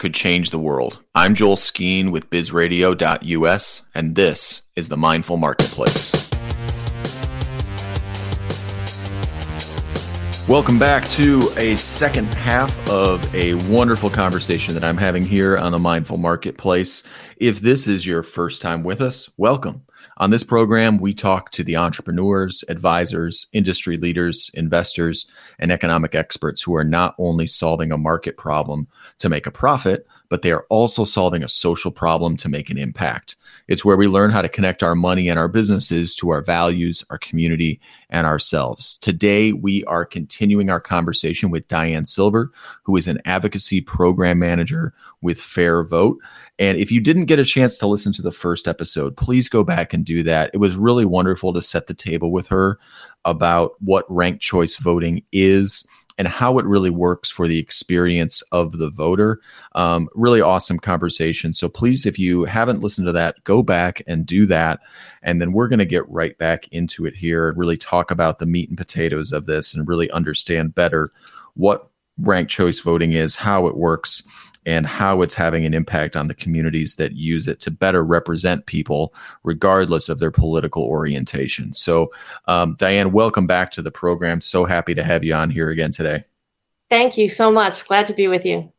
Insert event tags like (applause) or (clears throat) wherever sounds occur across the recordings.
could change the world? I'm Joel Skeen with bizradio.us, and this is the Mindful Marketplace. Welcome back to a second half of a wonderful conversation that I'm having here on the Mindful Marketplace. If this is your first time with us, welcome. On this program, we talk to the entrepreneurs, advisors, industry leaders, investors, and economic experts who are not only solving a market problem to make a profit, but they are also solving a social problem to make an impact. It's where we learn how to connect our money and our businesses to our values, our community, and ourselves. Today, we are continuing our conversation with Diane Silver, who is an advocacy program manager with Fair Vote. And if you didn't get a chance to listen to the first episode, please go back and do that. It was really wonderful to set the table with her about what ranked choice voting is and how it really works for the experience of the voter. Um, really awesome conversation. So please, if you haven't listened to that, go back and do that. And then we're going to get right back into it here and really talk about the meat and potatoes of this and really understand better what ranked choice voting is, how it works and how it's having an impact on the communities that use it to better represent people, regardless of their political orientation. So, um, Diane, welcome back to the program. So happy to have you on here again today. Thank you so much. Glad to be with you.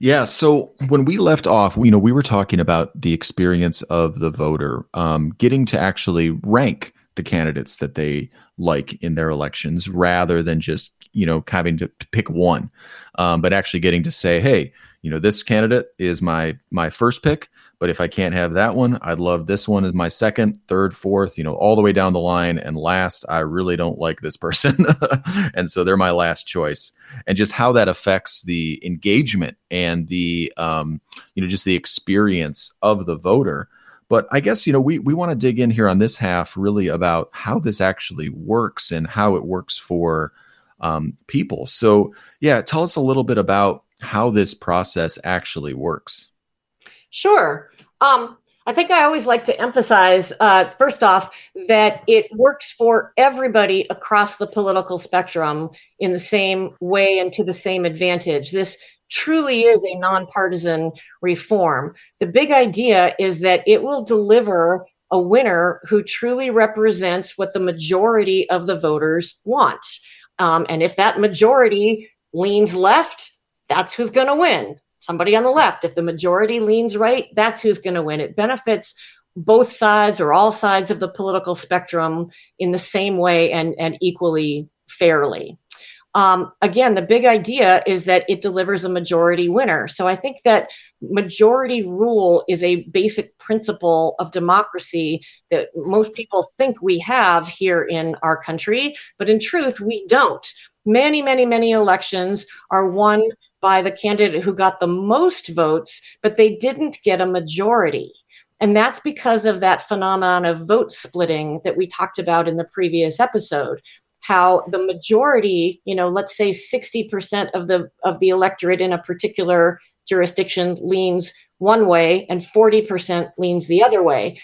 Yeah. So when we left off, you know, we were talking about the experience of the voter, um, getting to actually rank the candidates that they like in their elections rather than just, you know, having to pick one, um, but actually getting to say, hey, you know this candidate is my my first pick but if i can't have that one i'd love this one as my second third fourth you know all the way down the line. And last i really don't like this person. (laughs) And so they're my last choice. And just how that affects the engagement and the um, you know just the experience of the voter. But i guess you know we we want to dig in here on this half really about how this actually works and how it works for um, people. So yeah tell us a little bit about how this process actually works. Sure. Um, I think I always like to emphasize, uh, first off, that it works for everybody across the political spectrum in the same way and to the same advantage. This truly is a nonpartisan reform. The big idea is that it will deliver a winner who truly represents what the majority of the voters want. Um, and if that majority leans left, that's who's going to win. Somebody on the left. If the majority leans right, that's who's going to win. It benefits both sides or all sides of the political spectrum in the same way and, and equally fairly. Um, again, the big idea is that it delivers a majority winner. So I think that majority rule is a basic principle of democracy that most people think we have here in our country, but in truth, we don't. Many, many, many elections are won by the candidate who got the most votes, but they didn't get a majority. And that's because of that phenomenon of vote splitting that we talked about in the previous episode. How the majority, you know, let's say 60% of the of the electorate in a particular jurisdiction leans one way and 40% leans the other way.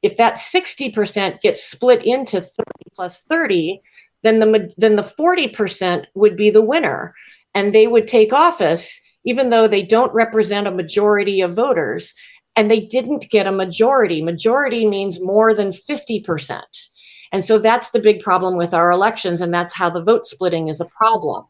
If that 60% gets split into 30 plus 30, then the then the 40% would be the winner and they would take office even though they don't represent a majority of voters and they didn't get a majority. Majority means more than 50%. And so that's the big problem with our elections, and that's how the vote splitting is a problem.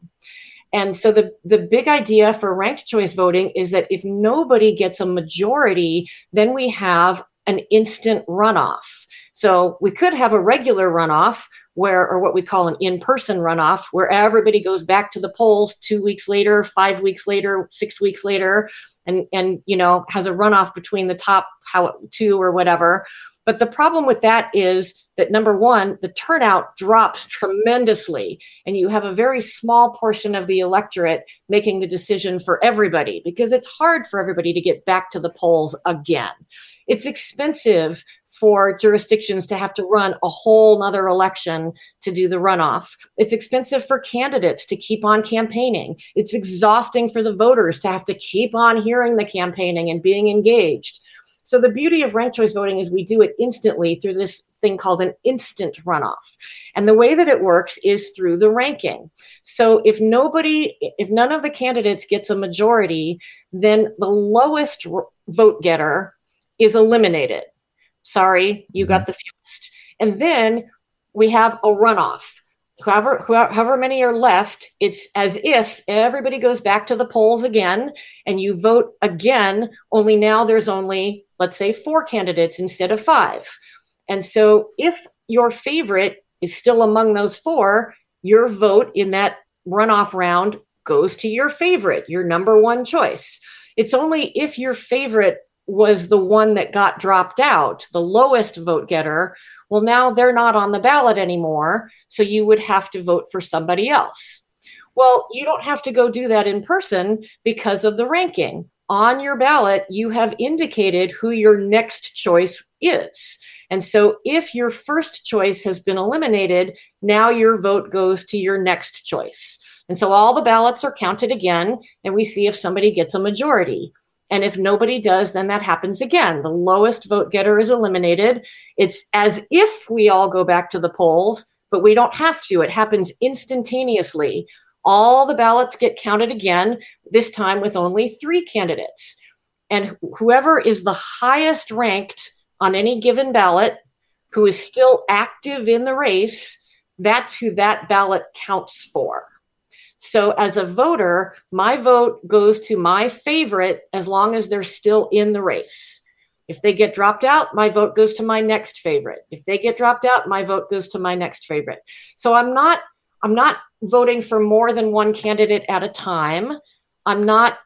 And so the, the big idea for ranked choice voting is that if nobody gets a majority, then we have an instant runoff. So we could have a regular runoff where or what we call an in-person runoff where everybody goes back to the polls two weeks later five weeks later six weeks later and and you know has a runoff between the top how two or whatever But the problem with that is that number one, the turnout drops tremendously, and you have a very small portion of the electorate making the decision for everybody because it's hard for everybody to get back to the polls again. It's expensive for jurisdictions to have to run a whole nother election to do the runoff. It's expensive for candidates to keep on campaigning. It's exhausting for the voters to have to keep on hearing the campaigning and being engaged. So the beauty of ranked choice voting is we do it instantly through this thing called an instant runoff. And the way that it works is through the ranking. So if nobody, if none of the candidates gets a majority, then the lowest vote getter is eliminated. Sorry, you got mm-hmm. the fewest. And then we have a runoff. However, however many are left, it's as if everybody goes back to the polls again and you vote again, only now there's only let's say four candidates instead of five. And so if your favorite is still among those four, your vote in that runoff round goes to your favorite, your number one choice. It's only if your favorite was the one that got dropped out, the lowest vote getter, well, now they're not on the ballot anymore. So you would have to vote for somebody else. Well, you don't have to go do that in person because of the ranking on your ballot, you have indicated who your next choice is. And so if your first choice has been eliminated, now your vote goes to your next choice. And so all the ballots are counted again, and we see if somebody gets a majority. And if nobody does, then that happens again. The lowest vote getter is eliminated. It's as if we all go back to the polls, but we don't have to. It happens instantaneously all the ballots get counted again, this time with only three candidates. And whoever is the highest ranked on any given ballot, who is still active in the race, that's who that ballot counts for. So, as a voter, my vote goes to my favorite as long as they're still in the race. If they get dropped out, my vote goes to my next favorite. If they get dropped out, my vote goes to my next favorite. So, I'm not I'm not voting for more than one candidate at a time. I'm not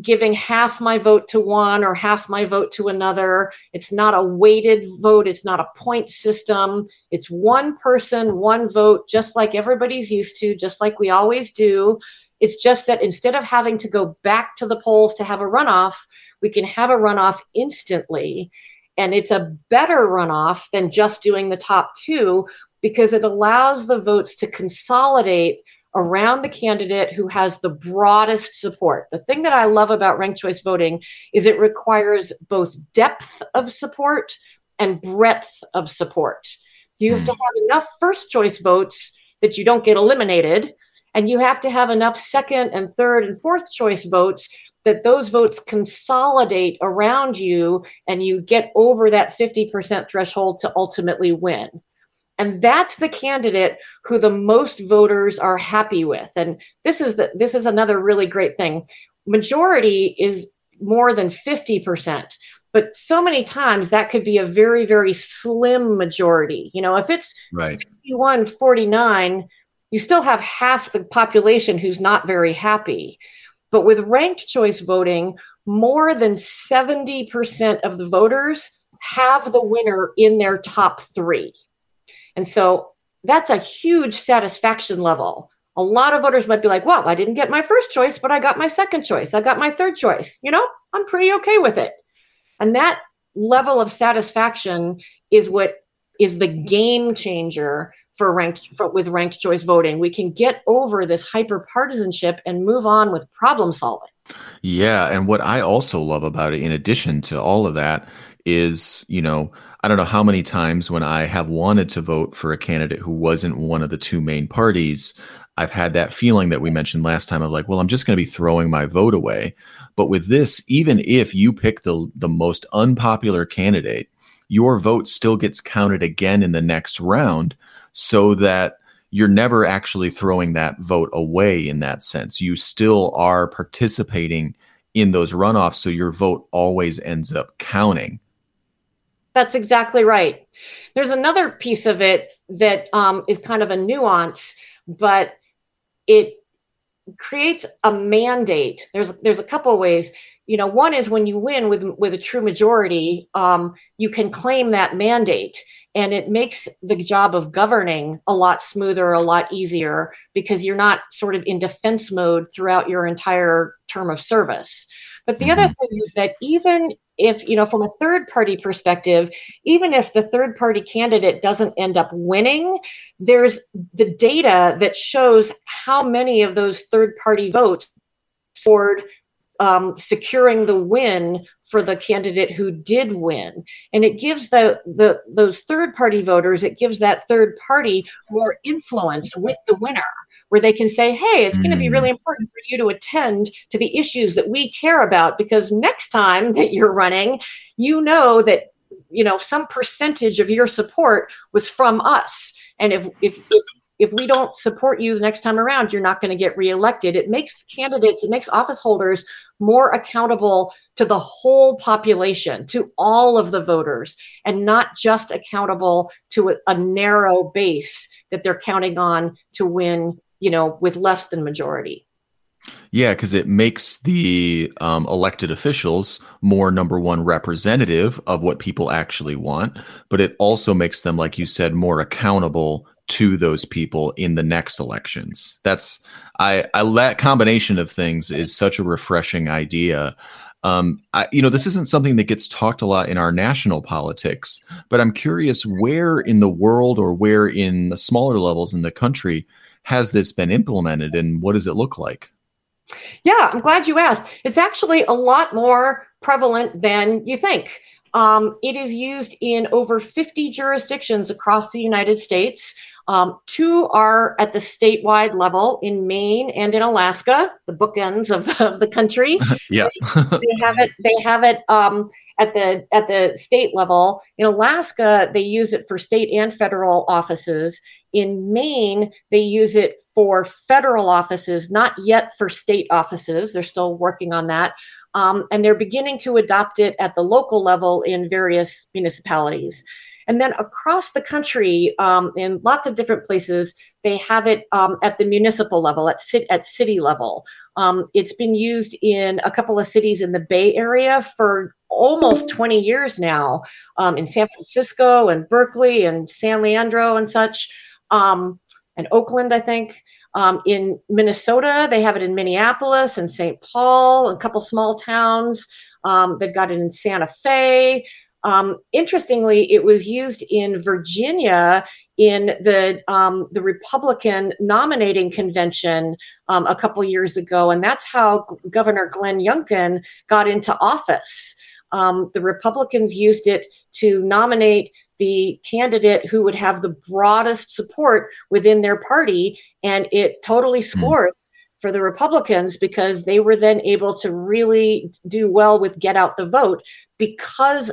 giving half my vote to one or half my vote to another. It's not a weighted vote, it's not a point system. It's one person, one vote, just like everybody's used to, just like we always do. It's just that instead of having to go back to the polls to have a runoff, we can have a runoff instantly. And it's a better runoff than just doing the top two, because it allows the votes to consolidate around the candidate who has the broadest support. The thing that I love about ranked choice voting is it requires both depth of support and breadth of support. You have to hmm. have enough first choice votes that you don't get eliminated, and you have to have enough second and third and fourth choice votes that those votes consolidate around you and you get over that 50% threshold to ultimately win. And that's the candidate who the most voters are happy with. And this is the, this is another really great thing. Majority is more than 50%. But so many times that could be a very, very slim majority. You know, if it's right. 51, 49, you still have half the population who's not very happy. But with ranked choice voting, more than 70% of the voters have the winner in their top three. And so that's a huge satisfaction level. A lot of voters might be like, well, I didn't get my first choice, but I got my second choice. I got my third choice. You know, I'm pretty okay with it. And that level of satisfaction is what is the game changer for ranked for, with ranked choice voting. We can get over this hyper partisanship and move on with problem solving. Yeah, and what I also love about it in addition to all of that is, you know, I don't know how many times when I have wanted to vote for a candidate who wasn't one of the two main parties, I've had that feeling that we mentioned last time of like, well, I'm just going to be throwing my vote away. But with this, even if you pick the the most unpopular candidate, your vote still gets counted again in the next round so that you're never actually throwing that vote away in that sense. You still are participating in those runoffs so your vote always ends up counting that's exactly right. There's another piece of it that um, is kind of a nuance, but it creates a mandate. There's there's a couple of ways. you know, one is when you win with with a true majority, um, you can claim that mandate, and it makes the job of governing a lot smoother, a lot easier because you're not sort of in defense mode throughout your entire term of service. But the mm-hmm. other thing is that even if, you know, from a third party perspective, even if the third party candidate doesn't end up winning, there's the data that shows how many of those third party votes toward um, securing the win for the candidate who did win and it gives the, the those third party voters it gives that third party more influence with the winner where they can say hey it's going to be really mm. important for you to attend to the issues that we care about because next time (laughs) that you're running you know that you know some percentage of your support was from us and if if, if if we don't support you the next time around, you're not going to get reelected. It makes candidates, it makes office holders more accountable to the whole population, to all of the voters, and not just accountable to a, a narrow base that they're counting on to win, you know, with less than majority. Yeah, because it makes the um, elected officials more number one representative of what people actually want, but it also makes them, like you said, more accountable to those people in the next elections. That's I I that combination of things is such a refreshing idea. Um, I, you know, this isn't something that gets talked a lot in our national politics, but I'm curious where in the world or where in the smaller levels in the country has this been implemented and what does it look like? Yeah, I'm glad you asked. It's actually a lot more prevalent than you think. Um, it is used in over 50 jurisdictions across the United States. Um, two are at the statewide level in Maine and in Alaska, the bookends of, of the country. (laughs) yeah, they, they, have it. They have it um, at the at the state level. In Alaska, they use it for state and federal offices. In Maine, they use it for federal offices, not yet for state offices. They're still working on that. Um, and they're beginning to adopt it at the local level in various municipalities. And then across the country, um, in lots of different places, they have it um, at the municipal level, at, sit- at city level. Um, it's been used in a couple of cities in the Bay Area for almost 20 years now, um, in San Francisco and Berkeley and San Leandro and such, um, and Oakland, I think. Um, in Minnesota, they have it in Minneapolis and St. Paul, a couple small towns. Um, they've got it in Santa Fe. Um, interestingly, it was used in Virginia in the um, the Republican nominating convention um, a couple years ago, and that's how Governor Glenn Youngkin got into office. Um, the Republicans used it to nominate the candidate who would have the broadest support within their party, and it totally hmm. scored. Mm. For the Republicans, because they were then able to really do well with get out the vote because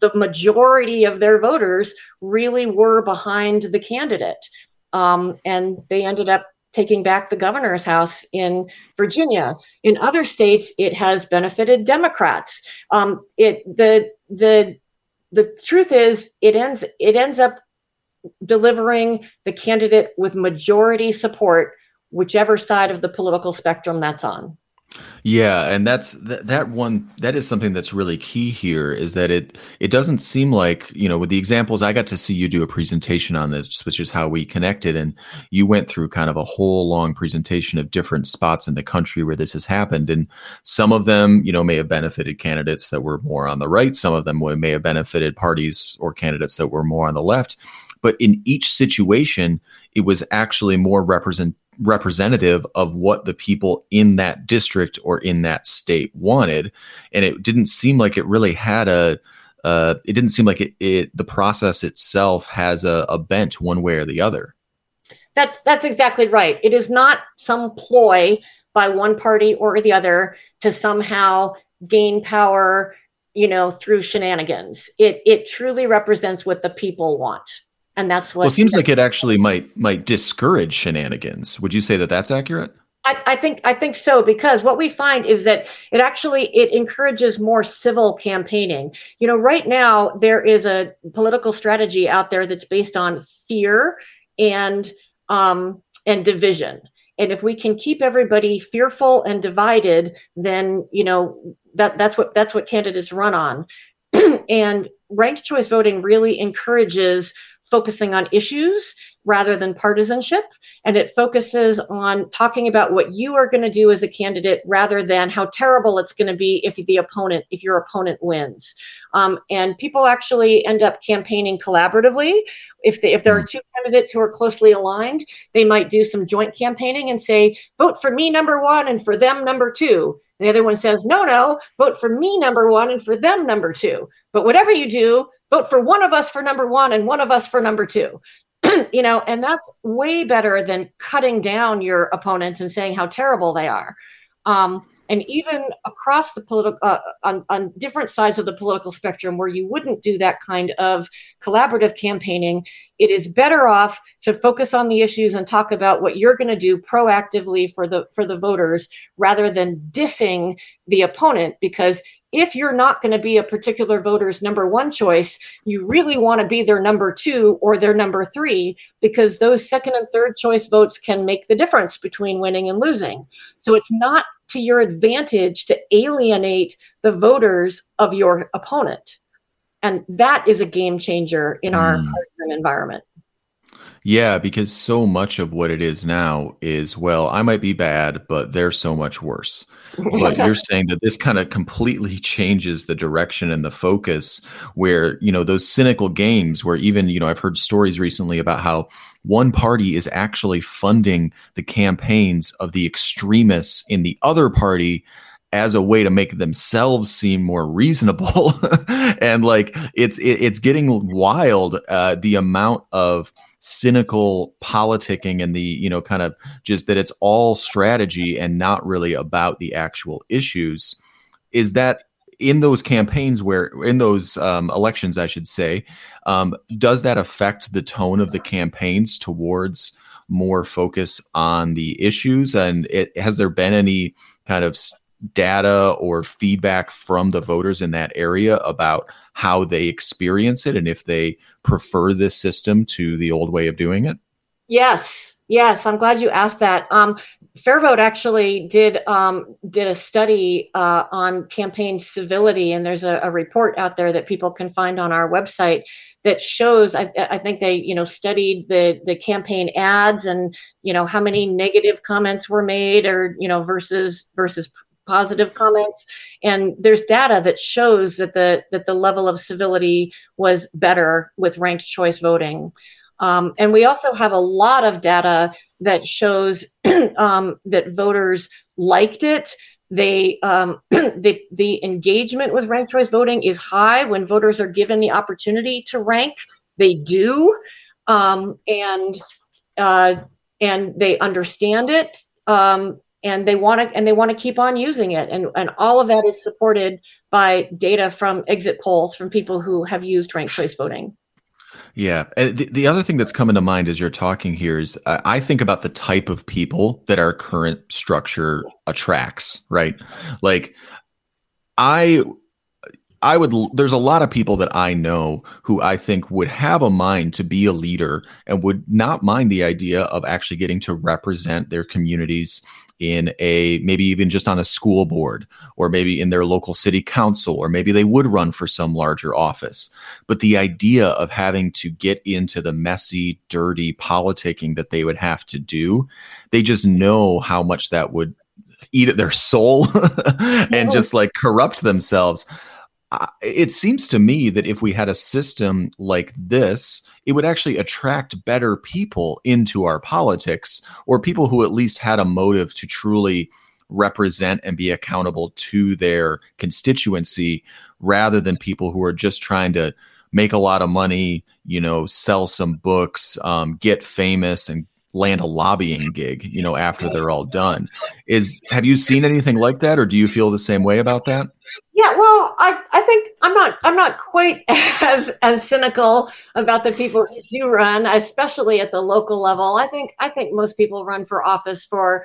the majority of their voters really were behind the candidate. Um, and they ended up taking back the governor's house in Virginia. In other states, it has benefited Democrats. Um, it the the the truth is, it ends it ends up delivering the candidate with majority support, whichever side of the political spectrum that's on. Yeah, and that's that, that one that is something that's really key here is that it it doesn't seem like, you know, with the examples I got to see you do a presentation on this, which is how we connected and you went through kind of a whole long presentation of different spots in the country where this has happened and some of them, you know, may have benefited candidates that were more on the right, some of them may have benefited parties or candidates that were more on the left, but in each situation it was actually more represent representative of what the people in that district or in that state wanted. And it didn't seem like it really had a uh, it didn't seem like it, it the process itself has a, a bent one way or the other. That's that's exactly right. It is not some ploy by one party or the other to somehow gain power you know through shenanigans. It it truly represents what the people want and that's what. Well, it seems like it actually might might discourage shenanigans. Would you say that that's accurate? I, I, think I think so because what we find is that it actually it encourages more civil campaigning. You know, right now there is a political strategy out there that's based on fear and um, and division. and if we can keep everybody fearful and divided, then you know that that's what that's what candidates run on. (clears throat) and ranked choice voting really encourages focusing on issues rather than partisanship. And it focuses on talking about what you are going to do as a candidate rather than how terrible it's going to be if the opponent, if your opponent wins. Um, and people actually end up campaigning collaboratively. If, they, if there are hmm. two candidates who are closely aligned, they might do some joint campaigning and say, vote for me number one and for them number two. The other one says, no, no, vote for me number one and for them number two. But whatever you do, vote for one of us for number one and one of us for number two. (clears throat) you know, and that's way better than cutting down your opponents and saying how terrible they are. Um, and even across the political uh, on, on different sides of the political spectrum where you wouldn't do that kind of collaborative campaigning it is better off to focus on the issues and talk about what you're going to do proactively for the for the voters rather than dissing the opponent because if you're not going to be a particular voter's number one choice, you really want to be their number two or their number three because those second and third choice votes can make the difference between winning and losing. So it's not to your advantage to alienate the voters of your opponent. And that is a game changer in our mm. environment. Yeah, because so much of what it is now is, well, I might be bad, but they're so much worse. But you're (laughs) saying that this kind of completely changes the direction and the focus where, you know, those cynical games where even, you know, I've heard stories recently about how one party is actually funding the campaigns of the extremists in the other party as a way to make themselves seem more reasonable. (laughs) And like it's it, it's getting wild uh, the amount of cynical politicking and the you know kind of just that it's all strategy and not really about the actual issues is that in those campaigns where in those um, elections i should say um, does that affect the tone of the campaigns towards more focus on the issues? And it, has there been any kind of data or feedback from the voters in that area about how they experience it and if they prefer this system to the old way of doing it? Yes, yes. I'm glad you asked that. Um, Fairvote actually did um, did a study uh, on campaign civility, and there's a, a, report out there that people can find on our website that shows. I, I think they you know studied the the campaign ads and you know how many negative comments were made, or you know versus versus positive comments. And there's data that shows that the that the level of civility was better with ranked choice voting. Um, and we also have a lot of data that shows (clears throat) um, that voters liked it. They um, (clears throat) the, the engagement with ranked choice voting is high. When voters are given the opportunity to rank they do. Um, and uh, and they understand it. Um, and they want to and they want to keep on using it. And and all of that is supported by data from exit polls from people who have used ranked choice voting. Yeah. The, the other thing that's coming to mind as you're talking here is uh, i think about the type of people that our current structure attracts right? Like i I would there's a lot of people that I know who I think would have a mind to be a leader and would not mind the idea of actually getting to represent their communities in a maybe even just on a school board or maybe in their local city council or maybe they would run for some larger office. But the idea of having to get into the messy dirty politicking that they would have to do they just know how much that would eat at their soul (laughs) and just like corrupt themselves it seems to me that if we had a system like this, it would actually attract better people into our politics or people who at least had a motive to truly represent and be accountable to their constituency rather than people who are just trying to make a lot of money, you know, sell some books, um, get famous and land a lobbying gig, you know, after they're all done. Is have you seen anything like that or do you feel the same way about that? Yeah, well, I, I think I'm not I'm not quite (laughs) as as cynical about the people who do run, especially at the local level. I think I think most people run for office for,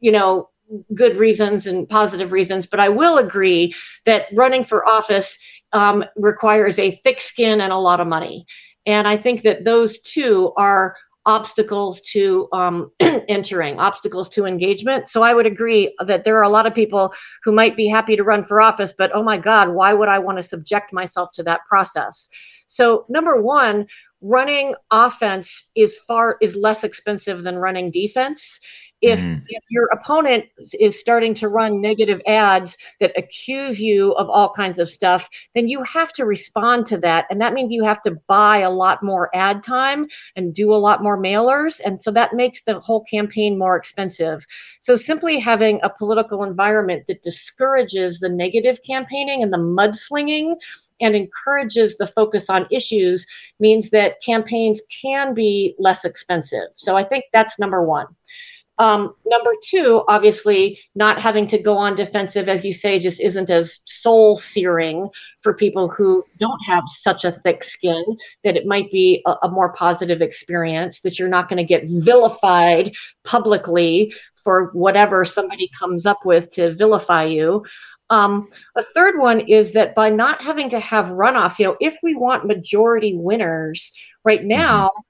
you know, good reasons and positive reasons. But I will agree that running for office um, requires a thick skin and a lot of money. And I think that those two are obstacles to um, (clears throat) entering, obstacles to engagement. So I would agree that there are a lot of people who might be happy to run for office, but oh my God, why would I want to subject myself to that process? So number one, running offense is far is less expensive than running defense if mm. if your opponent is starting to run negative ads that accuse you of all kinds of stuff then you have to respond to that and that means you have to buy a lot more ad time and do a lot more mailers and so that makes the whole campaign more expensive so simply having a political environment that discourages the negative campaigning and the mudslinging and encourages the focus on issues means that campaigns can be less expensive. So I think that's number one. Um, number two, obviously, not having to go on defensive, as you say, just isn't as soul searing for people who don't have such a thick skin that it might be a, a more positive experience, that you're not going to get vilified publicly for whatever somebody comes up with to vilify you. Um, a third one is that by not having to have runoffs, you know, if we want majority winners right mm-hmm.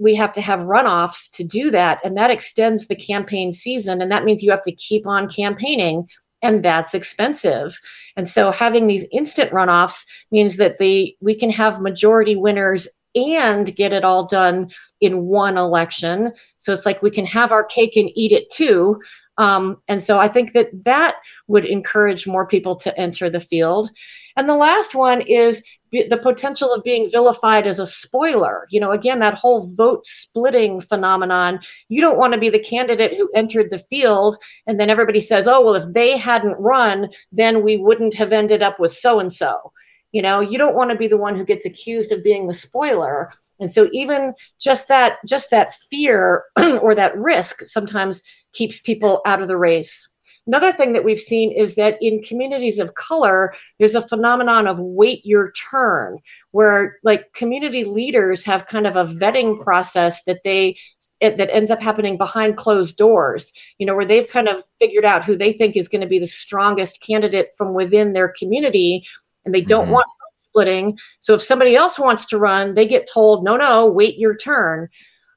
We have to have runoffs to do that. And that extends the campaign season. And that means you have to keep on campaigning and that's expensive. And so having these instant runoffs means that the we can have majority winners and get it all done in one election. So it's like we can have our cake and eat it too, um, and so I think that that would encourage more people to enter the field. And the last one is the potential of being vilified as a spoiler. You know, again, that whole vote splitting phenomenon. You don't want to be the candidate who entered the field and then everybody says, oh, well, if they hadn't run, then we wouldn't have ended up with so and so. You know, you don't want to be the one who gets accused of being the spoiler. And so even just that just that fear (clears throat) or that risk sometimes keeps people out of the race. Another thing that we've seen is that in communities of color, there's a phenomenon of wait your turn, where like community leaders have kind of a vetting process that they it, that ends up happening behind closed doors, you know, where they've kind of figured out who they think is going to be the strongest candidate from within their community, and they don't mm-hmm. want splitting. So if somebody else wants to run, they get told, no, no, wait your turn.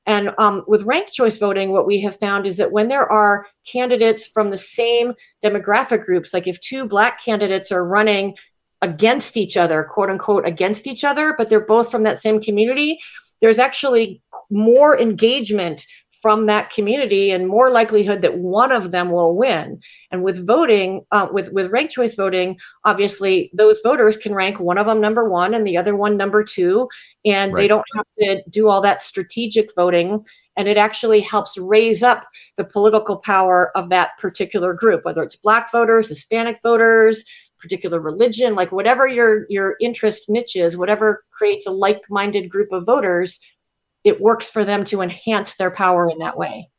And um, with ranked choice voting, what we have found is that when there are candidates from the same demographic groups, like if two Black candidates are running against each other, quote unquote, against each other, but they're both from that same community, there's actually more engagement from that community and more likelihood that one of them will win. And with voting, uh, with with ranked choice voting, obviously those voters can rank one of them number one and the other one number two, and right. they don't have to do all that strategic voting. And it actually helps raise up the political power of that particular group, whether it's Black voters, Hispanic voters, particular religion, like whatever your your interest niche is, whatever creates a like-minded group of voters it works for them to enhance their power in that way.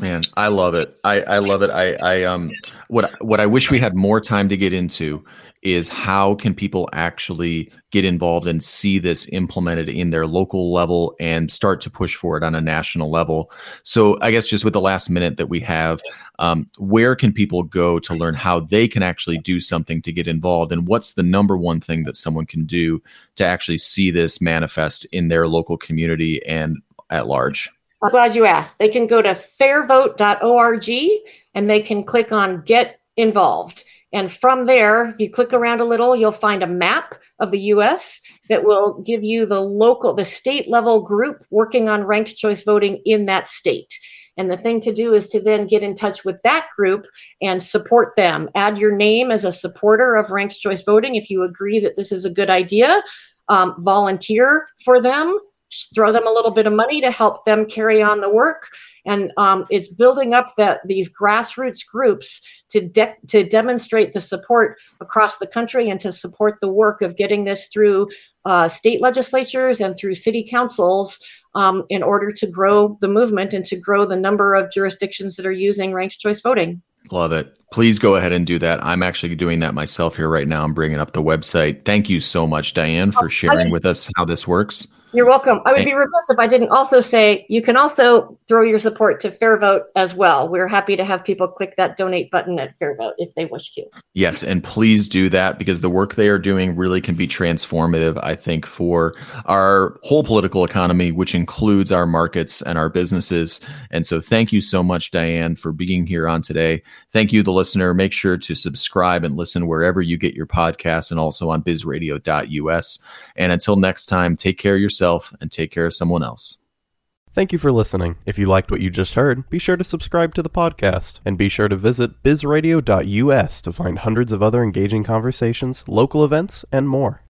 Man, I love it. I, I love it. I, I um what what I wish we had more time to get into is how can people actually get involved and see this implemented in their local level and start to push for it on a national level. So I guess just with the last minute that we have, um, where can people go to learn how they can actually do something to get involved, and what's the number one thing that someone can do to actually see this manifest in their local community and at large? I'm glad you asked. They can go to fairvote.org and they can click on Get Involved. And from there, if you click around a little, you'll find a map of the US that will give you the local, the state level group working on ranked choice voting in that state. And the thing to do is to then get in touch with that group and support them. Add your name as a supporter of ranked choice voting if you agree that this is a good idea. Um, volunteer for them, throw them a little bit of money to help them carry on the work and um, is building up that these grassroots groups to de- to demonstrate the support across the country and to support the work of getting this through uh, state legislatures and through city councils um, in order to grow the movement and to grow the number of jurisdictions that are using ranked choice voting. Love it. Please go ahead and do that. I'm actually doing that myself here right now. I'm bringing up the website. Thank you so much, Diane, for oh, sharing with us how this works. You're welcome. I would be remiss if I didn't also say you can also throw your support to FairVote as well. We're happy to have people click that donate button at FairVote if they wish to. Yes, and please do that because the work they are doing really can be transformative, I think, for our whole political economy, which includes our markets and our businesses. And so thank you so much, Diane, for being here on today. Thank you, the listener. Make sure to subscribe and listen wherever you get your podcasts and also on bizradio.us. And until next time, take care of yourself and take care of someone else. Thank you for listening. If you liked what you just heard, be sure to subscribe to the podcast and be sure to visit bizradio.us to find hundreds of other engaging conversations, local events, and more.